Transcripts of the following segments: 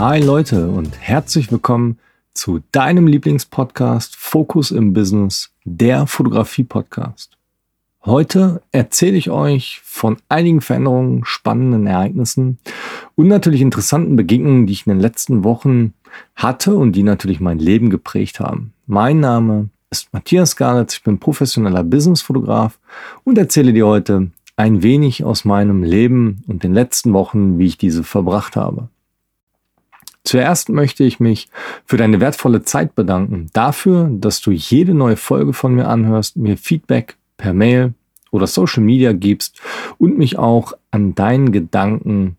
Hi Leute und herzlich willkommen zu deinem Lieblingspodcast Fokus im Business, der Fotografie-Podcast. Heute erzähle ich euch von einigen Veränderungen, spannenden Ereignissen und natürlich interessanten Begegnungen, die ich in den letzten Wochen hatte und die natürlich mein Leben geprägt haben. Mein Name ist Matthias Garnitz, ich bin professioneller Businessfotograf und erzähle dir heute ein wenig aus meinem Leben und den letzten Wochen, wie ich diese verbracht habe. Zuerst möchte ich mich für deine wertvolle Zeit bedanken, dafür, dass du jede neue Folge von mir anhörst, mir Feedback per Mail oder Social Media gibst und mich auch an deinen Gedanken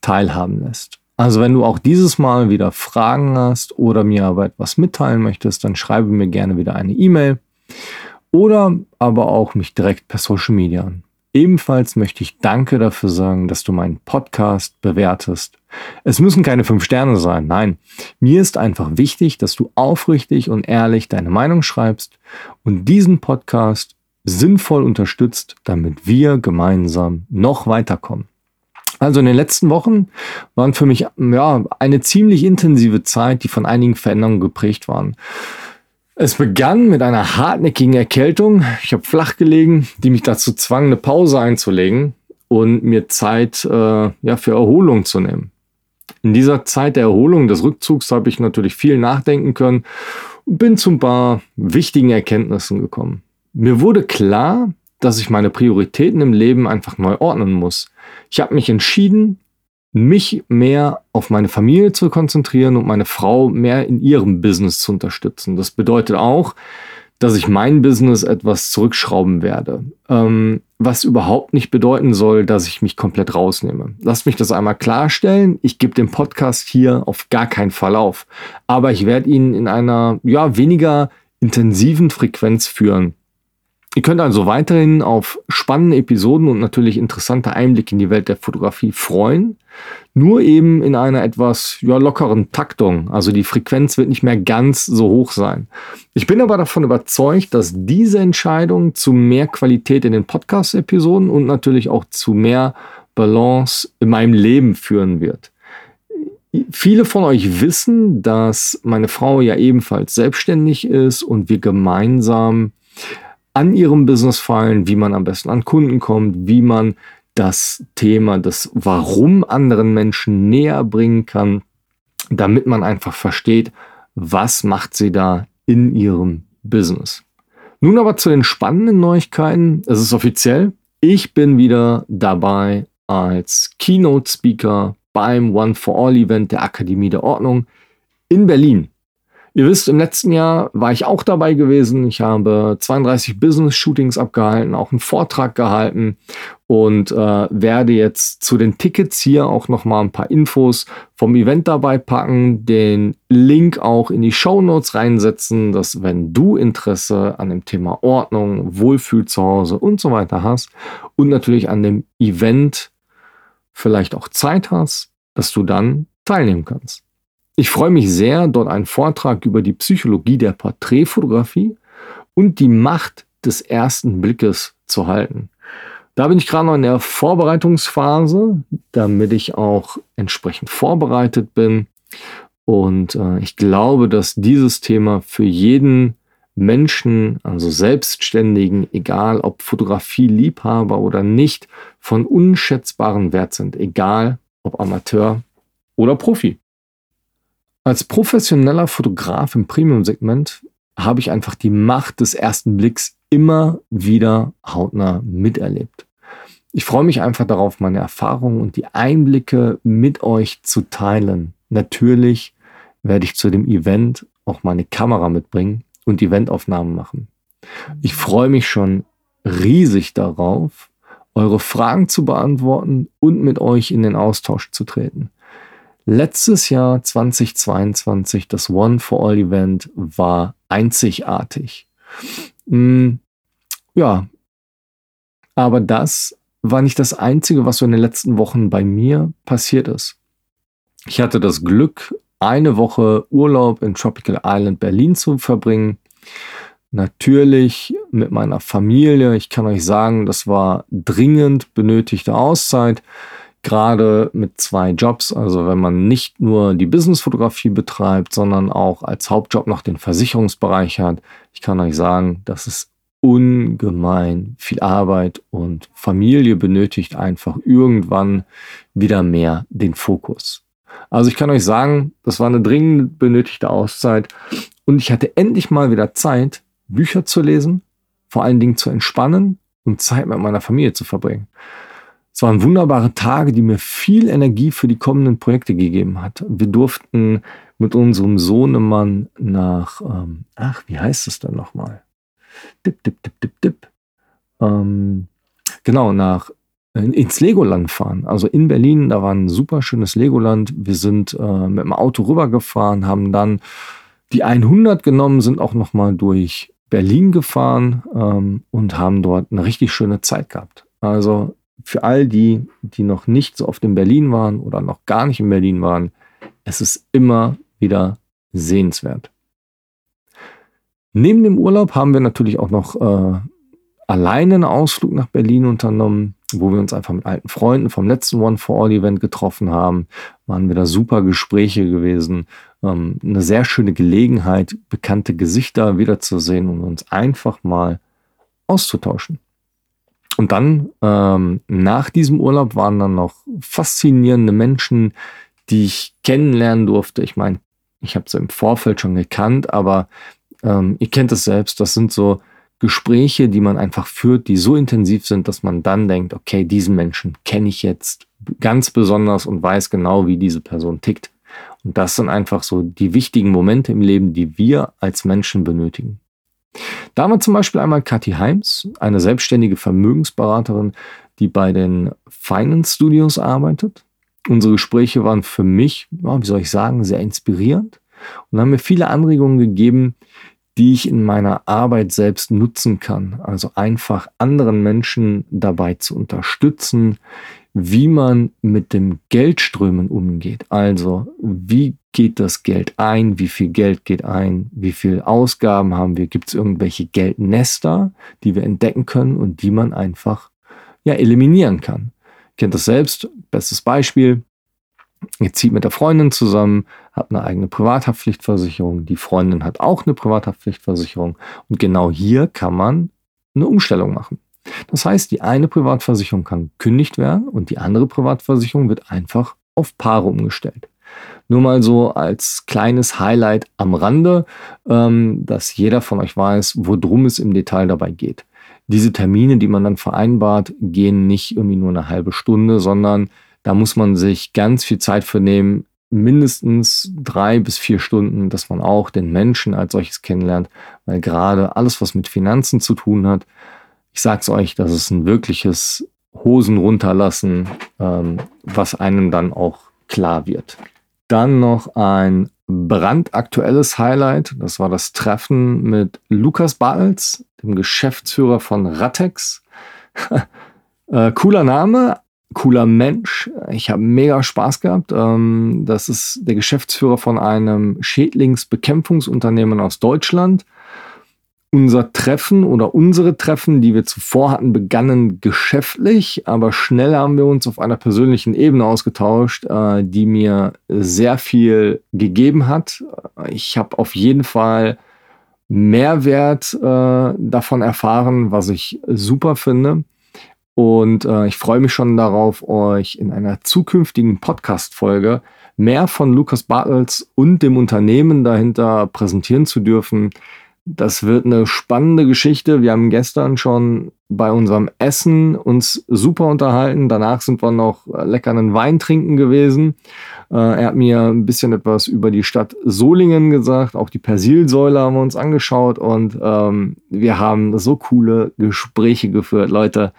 teilhaben lässt. Also wenn du auch dieses Mal wieder Fragen hast oder mir aber etwas mitteilen möchtest, dann schreibe mir gerne wieder eine E-Mail oder aber auch mich direkt per Social Media an. Ebenfalls möchte ich Danke dafür sagen, dass du meinen Podcast bewertest. Es müssen keine fünf Sterne sein, nein. Mir ist einfach wichtig, dass du aufrichtig und ehrlich deine Meinung schreibst und diesen Podcast sinnvoll unterstützt, damit wir gemeinsam noch weiterkommen. Also in den letzten Wochen waren für mich ja eine ziemlich intensive Zeit, die von einigen Veränderungen geprägt waren. Es begann mit einer hartnäckigen Erkältung. Ich habe flach gelegen, die mich dazu zwang, eine Pause einzulegen und mir Zeit äh, ja, für Erholung zu nehmen. In dieser Zeit der Erholung, des Rückzugs, habe ich natürlich viel nachdenken können und bin zu ein paar wichtigen Erkenntnissen gekommen. Mir wurde klar, dass ich meine Prioritäten im Leben einfach neu ordnen muss. Ich habe mich entschieden, mich mehr auf meine Familie zu konzentrieren und meine Frau mehr in ihrem Business zu unterstützen. Das bedeutet auch, dass ich mein Business etwas zurückschrauben werde. Ähm, was überhaupt nicht bedeuten soll, dass ich mich komplett rausnehme. Lasst mich das einmal klarstellen. Ich gebe den Podcast hier auf gar keinen Fall auf. Aber ich werde ihn in einer ja, weniger intensiven Frequenz führen. Ihr könnt also weiterhin auf spannende Episoden und natürlich interessante Einblicke in die Welt der Fotografie freuen. Nur eben in einer etwas ja, lockeren Taktung. Also die Frequenz wird nicht mehr ganz so hoch sein. Ich bin aber davon überzeugt, dass diese Entscheidung zu mehr Qualität in den Podcast-Episoden und natürlich auch zu mehr Balance in meinem Leben führen wird. Viele von euch wissen, dass meine Frau ja ebenfalls selbstständig ist und wir gemeinsam an ihrem Business fallen, wie man am besten an Kunden kommt, wie man das Thema des Warum anderen Menschen näher bringen kann, damit man einfach versteht, was macht sie da in ihrem Business. Nun aber zu den spannenden Neuigkeiten. Es ist offiziell. Ich bin wieder dabei als Keynote Speaker beim One for All Event der Akademie der Ordnung in Berlin. Ihr wisst, im letzten Jahr war ich auch dabei gewesen. Ich habe 32 Business-Shootings abgehalten, auch einen Vortrag gehalten und äh, werde jetzt zu den Tickets hier auch nochmal ein paar Infos vom Event dabei packen, den Link auch in die Show Notes reinsetzen, dass wenn du Interesse an dem Thema Ordnung, Wohlfühl zu Hause und so weiter hast und natürlich an dem Event vielleicht auch Zeit hast, dass du dann teilnehmen kannst. Ich freue mich sehr, dort einen Vortrag über die Psychologie der Porträtfotografie und die Macht des ersten Blickes zu halten. Da bin ich gerade noch in der Vorbereitungsphase, damit ich auch entsprechend vorbereitet bin. Und äh, ich glaube, dass dieses Thema für jeden Menschen, also Selbstständigen, egal ob Fotografie-Liebhaber oder nicht, von unschätzbarem Wert sind, egal ob Amateur oder Profi. Als professioneller Fotograf im Premium-Segment habe ich einfach die Macht des ersten Blicks immer wieder hautnah miterlebt. Ich freue mich einfach darauf, meine Erfahrungen und die Einblicke mit euch zu teilen. Natürlich werde ich zu dem Event auch meine Kamera mitbringen und Eventaufnahmen machen. Ich freue mich schon riesig darauf, eure Fragen zu beantworten und mit euch in den Austausch zu treten. Letztes Jahr 2022, das One for All Event war einzigartig. Mm, ja, aber das war nicht das Einzige, was so in den letzten Wochen bei mir passiert ist. Ich hatte das Glück, eine Woche Urlaub in Tropical Island Berlin zu verbringen. Natürlich mit meiner Familie. Ich kann euch sagen, das war dringend benötigte Auszeit. Gerade mit zwei Jobs, also wenn man nicht nur die Businessfotografie betreibt, sondern auch als Hauptjob noch den Versicherungsbereich hat, ich kann euch sagen, das ist ungemein viel Arbeit und Familie benötigt einfach irgendwann wieder mehr den Fokus. Also ich kann euch sagen, das war eine dringend benötigte Auszeit und ich hatte endlich mal wieder Zeit, Bücher zu lesen, vor allen Dingen zu entspannen und Zeit mit meiner Familie zu verbringen. Es waren wunderbare Tage, die mir viel Energie für die kommenden Projekte gegeben hat. Wir durften mit unserem Sohnemann nach, ähm, ach, wie heißt es dann nochmal? Dip, dip, dip, dip, dip. Ähm, genau, nach ins Legoland fahren. Also in Berlin, da war ein super schönes Legoland. Wir sind äh, mit dem Auto rübergefahren, haben dann die 100 genommen, sind auch nochmal durch Berlin gefahren ähm, und haben dort eine richtig schöne Zeit gehabt. Also für all die, die noch nicht so oft in Berlin waren oder noch gar nicht in Berlin waren, es ist immer wieder sehenswert. Neben dem Urlaub haben wir natürlich auch noch äh, alleine einen Ausflug nach Berlin unternommen, wo wir uns einfach mit alten Freunden vom letzten One for All Event getroffen haben. Waren wieder super Gespräche gewesen. Ähm, eine sehr schöne Gelegenheit, bekannte Gesichter wiederzusehen und uns einfach mal auszutauschen. Und dann ähm, nach diesem Urlaub waren dann noch faszinierende Menschen, die ich kennenlernen durfte. Ich meine, ich habe sie im Vorfeld schon gekannt, aber ähm, ihr kennt es selbst, das sind so Gespräche, die man einfach führt, die so intensiv sind, dass man dann denkt, okay, diesen Menschen kenne ich jetzt ganz besonders und weiß genau, wie diese Person tickt. Und das sind einfach so die wichtigen Momente im Leben, die wir als Menschen benötigen. Da war zum Beispiel einmal Kathi Heims, eine selbstständige Vermögensberaterin, die bei den Finance Studios arbeitet. Unsere Gespräche waren für mich, wie soll ich sagen, sehr inspirierend und haben mir viele Anregungen gegeben, die ich in meiner Arbeit selbst nutzen kann. Also einfach anderen Menschen dabei zu unterstützen, wie man mit dem Geldströmen umgeht. Also wie geht das Geld ein, wie viel Geld geht ein, wie viel Ausgaben haben wir, gibt es irgendwelche Geldnester, die wir entdecken können und die man einfach ja, eliminieren kann. Kennt das selbst, bestes Beispiel, Ihr zieht mit der Freundin zusammen, habt eine eigene Privathaftpflichtversicherung. Die Freundin hat auch eine Privathaftpflichtversicherung. Und genau hier kann man eine Umstellung machen. Das heißt, die eine Privatversicherung kann gekündigt werden und die andere Privatversicherung wird einfach auf Paare umgestellt. Nur mal so als kleines Highlight am Rande, ähm, dass jeder von euch weiß, worum es im Detail dabei geht. Diese Termine, die man dann vereinbart, gehen nicht irgendwie nur eine halbe Stunde, sondern da muss man sich ganz viel Zeit für nehmen, mindestens drei bis vier Stunden, dass man auch den Menschen als solches kennenlernt, weil gerade alles, was mit Finanzen zu tun hat, ich sag's euch, das ist ein wirkliches Hosen runterlassen, ähm, was einem dann auch klar wird. Dann noch ein brandaktuelles Highlight, das war das Treffen mit Lukas Balz, dem Geschäftsführer von Ratex. äh, cooler Name, cooler Mensch. Ich habe mega Spaß gehabt. Ähm, das ist der Geschäftsführer von einem Schädlingsbekämpfungsunternehmen aus Deutschland. Unser Treffen oder unsere Treffen, die wir zuvor hatten, begannen geschäftlich, aber schnell haben wir uns auf einer persönlichen Ebene ausgetauscht, äh, die mir sehr viel gegeben hat. Ich habe auf jeden Fall Mehrwert äh, davon erfahren, was ich super finde. Und äh, ich freue mich schon darauf, euch in einer zukünftigen Podcast-Folge mehr von Lukas Bartels und dem Unternehmen dahinter präsentieren zu dürfen. Das wird eine spannende Geschichte. Wir haben gestern schon bei unserem Essen uns super unterhalten. Danach sind wir noch lecker einen Wein trinken gewesen. Äh, er hat mir ein bisschen etwas über die Stadt Solingen gesagt. Auch die Persilsäule haben wir uns angeschaut und ähm, wir haben so coole Gespräche geführt. Leute,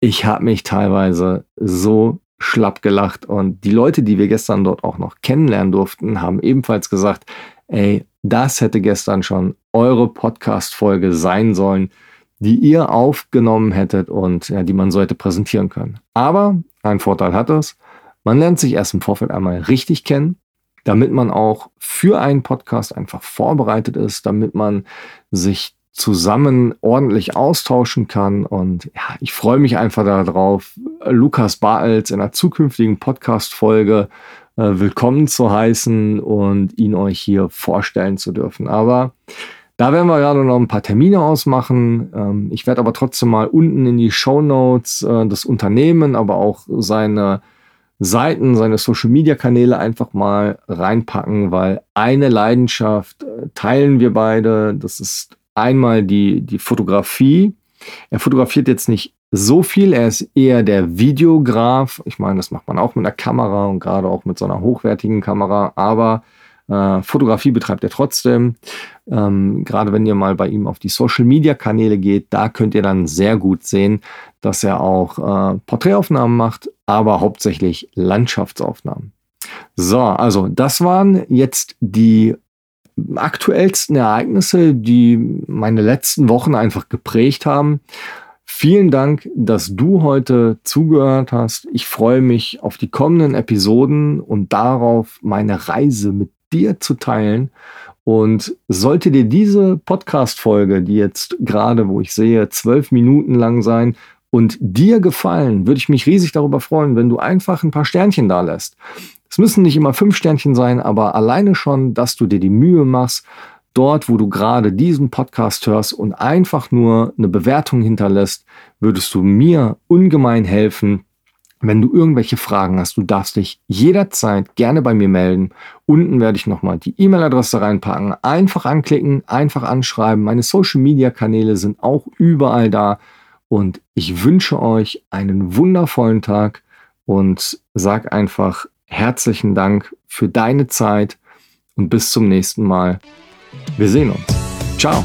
ich habe mich teilweise so schlapp gelacht und die Leute, die wir gestern dort auch noch kennenlernen durften, haben ebenfalls gesagt, ey, das hätte gestern schon eure Podcast-Folge sein sollen, die ihr aufgenommen hättet und ja, die man so hätte präsentieren können. Aber ein Vorteil hat es, man lernt sich erst im Vorfeld einmal richtig kennen, damit man auch für einen Podcast einfach vorbereitet ist, damit man sich zusammen ordentlich austauschen kann. Und ja, ich freue mich einfach darauf, Lukas Baals in einer zukünftigen Podcast-Folge willkommen zu heißen und ihn euch hier vorstellen zu dürfen. Aber da werden wir gerade noch ein paar Termine ausmachen. Ähm, ich werde aber trotzdem mal unten in die Show Notes äh, das Unternehmen, aber auch seine Seiten, seine Social Media Kanäle einfach mal reinpacken, weil eine Leidenschaft äh, teilen wir beide. Das ist einmal die, die Fotografie. Er fotografiert jetzt nicht so viel, er ist eher der Videograf. Ich meine, das macht man auch mit einer Kamera und gerade auch mit so einer hochwertigen Kamera, aber äh, Fotografie betreibt er trotzdem. Ähm, gerade wenn ihr mal bei ihm auf die Social Media Kanäle geht, da könnt ihr dann sehr gut sehen, dass er auch äh, Porträtaufnahmen macht, aber hauptsächlich Landschaftsaufnahmen. So, also das waren jetzt die aktuellsten Ereignisse, die meine letzten Wochen einfach geprägt haben. Vielen Dank, dass du heute zugehört hast. Ich freue mich auf die kommenden Episoden und darauf, meine Reise mit dir zu teilen. Und sollte dir diese Podcast-Folge, die jetzt gerade, wo ich sehe, zwölf Minuten lang sein und dir gefallen, würde ich mich riesig darüber freuen, wenn du einfach ein paar Sternchen da lässt. Es müssen nicht immer fünf Sternchen sein, aber alleine schon, dass du dir die Mühe machst, dort, wo du gerade diesen Podcast hörst und einfach nur eine Bewertung hinterlässt, würdest du mir ungemein helfen, wenn du irgendwelche Fragen hast, du darfst dich jederzeit gerne bei mir melden. Unten werde ich nochmal die E-Mail-Adresse reinpacken. Einfach anklicken, einfach anschreiben. Meine Social-Media-Kanäle sind auch überall da. Und ich wünsche euch einen wundervollen Tag und sag einfach herzlichen Dank für deine Zeit und bis zum nächsten Mal. Wir sehen uns. Ciao.